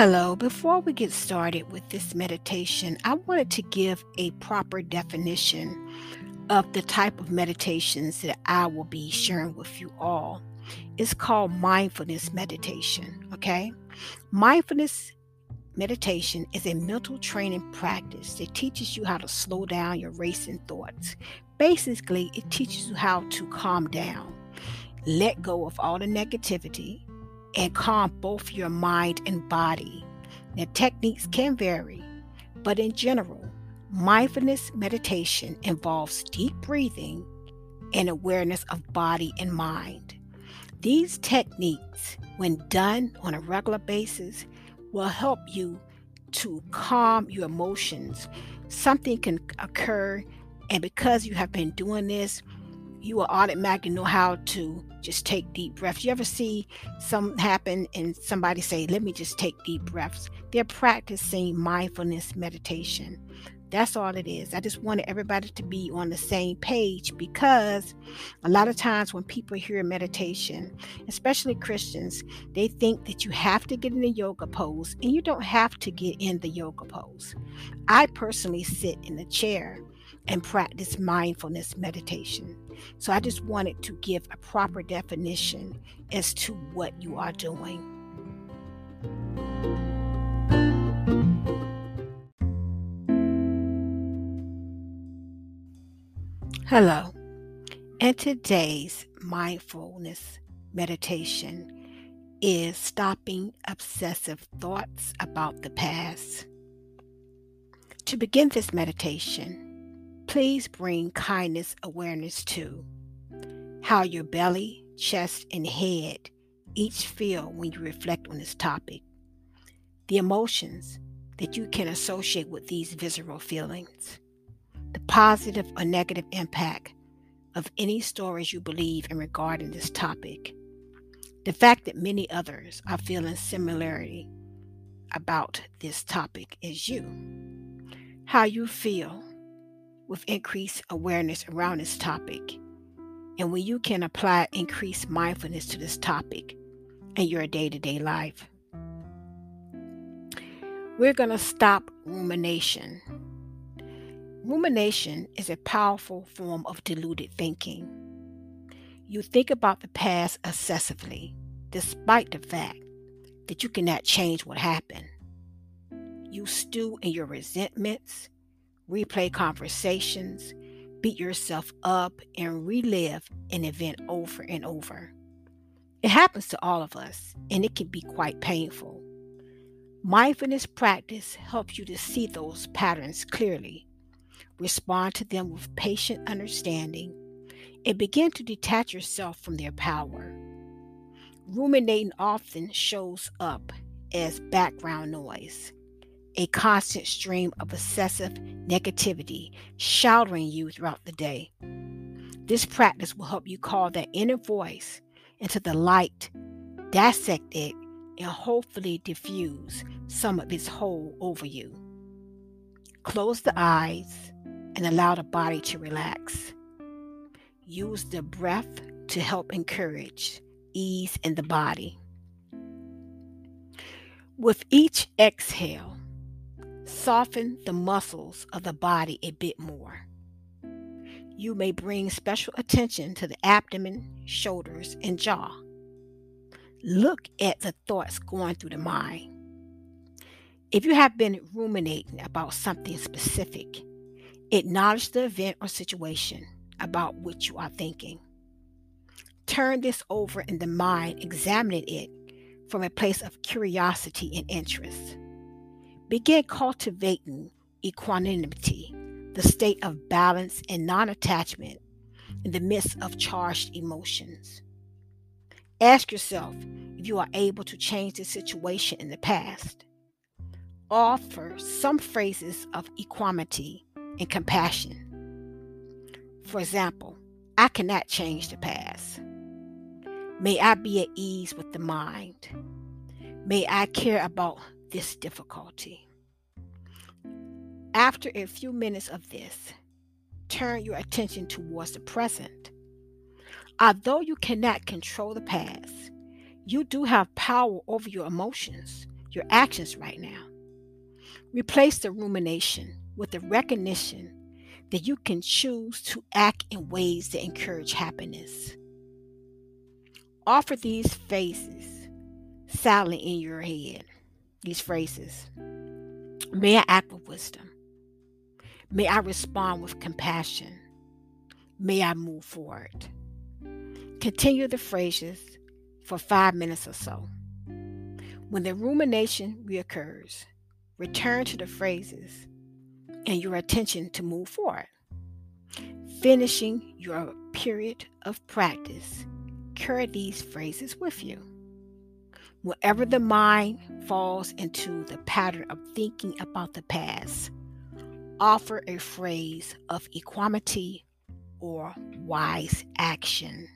Hello, before we get started with this meditation, I wanted to give a proper definition of the type of meditations that I will be sharing with you all. It's called mindfulness meditation, okay? Mindfulness meditation is a mental training practice that teaches you how to slow down your racing thoughts. Basically, it teaches you how to calm down, let go of all the negativity, and calm both your mind and body. Now, techniques can vary, but in general, mindfulness meditation involves deep breathing and awareness of body and mind. These techniques, when done on a regular basis, will help you to calm your emotions. Something can occur, and because you have been doing this, you will automatically know how to just take deep breaths. You ever see some happen and somebody say, Let me just take deep breaths? They're practicing mindfulness meditation. That's all it is. I just wanted everybody to be on the same page because a lot of times when people hear meditation, especially Christians, they think that you have to get in the yoga pose and you don't have to get in the yoga pose. I personally sit in the chair and practice mindfulness meditation. So I just wanted to give a proper definition as to what you are doing. Hello, and today's mindfulness meditation is stopping obsessive thoughts about the past. To begin this meditation, Please bring kindness awareness to how your belly, chest, and head each feel when you reflect on this topic. The emotions that you can associate with these visceral feelings. The positive or negative impact of any stories you believe in regarding this topic. The fact that many others are feeling similarity about this topic as you. How you feel with increased awareness around this topic, and when you can apply increased mindfulness to this topic in your day to day life. We're going to stop rumination. Rumination is a powerful form of deluded thinking. You think about the past excessively, despite the fact that you cannot change what happened. You stew in your resentments, replay conversations, beat yourself up, and relive an event over and over. It happens to all of us, and it can be quite painful. Mindfulness practice helps you to see those patterns clearly, respond to them with patient understanding, and begin to detach yourself from their power. Ruminating often shows up as background noise a constant stream of excessive negativity showering you throughout the day. This practice will help you call that inner voice into the light, dissect it, and hopefully diffuse some of its hold over you. Close the eyes and allow the body to relax. Use the breath to help encourage ease in the body. With each exhale, Soften the muscles of the body a bit more. You may bring special attention to the abdomen, shoulders, and jaw. Look at the thoughts going through the mind. If you have been ruminating about something specific, acknowledge the event or situation about which you are thinking. Turn this over in the mind, examining it from a place of curiosity and interest. Begin cultivating equanimity, the state of balance and non attachment in the midst of charged emotions. Ask yourself if you are able to change the situation in the past. Offer some phrases of equanimity and compassion. For example, I cannot change the past. May I be at ease with the mind. May I care about this difficulty. After a few minutes of this, turn your attention towards the present. Although you cannot control the past, you do have power over your emotions, your actions right now. Replace the rumination with the recognition that you can choose to act in ways that encourage happiness. Offer these phrases silently in your head. These phrases. May I act with wisdom. May I respond with compassion. May I move forward. Continue the phrases for five minutes or so. When the rumination reoccurs, return to the phrases and your attention to move forward. Finishing your period of practice, carry these phrases with you. Wherever the mind falls into the pattern of thinking about the past, offer a phrase of equanimity or wise action.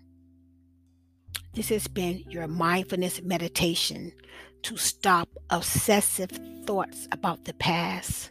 This has been your mindfulness meditation to stop obsessive thoughts about the past.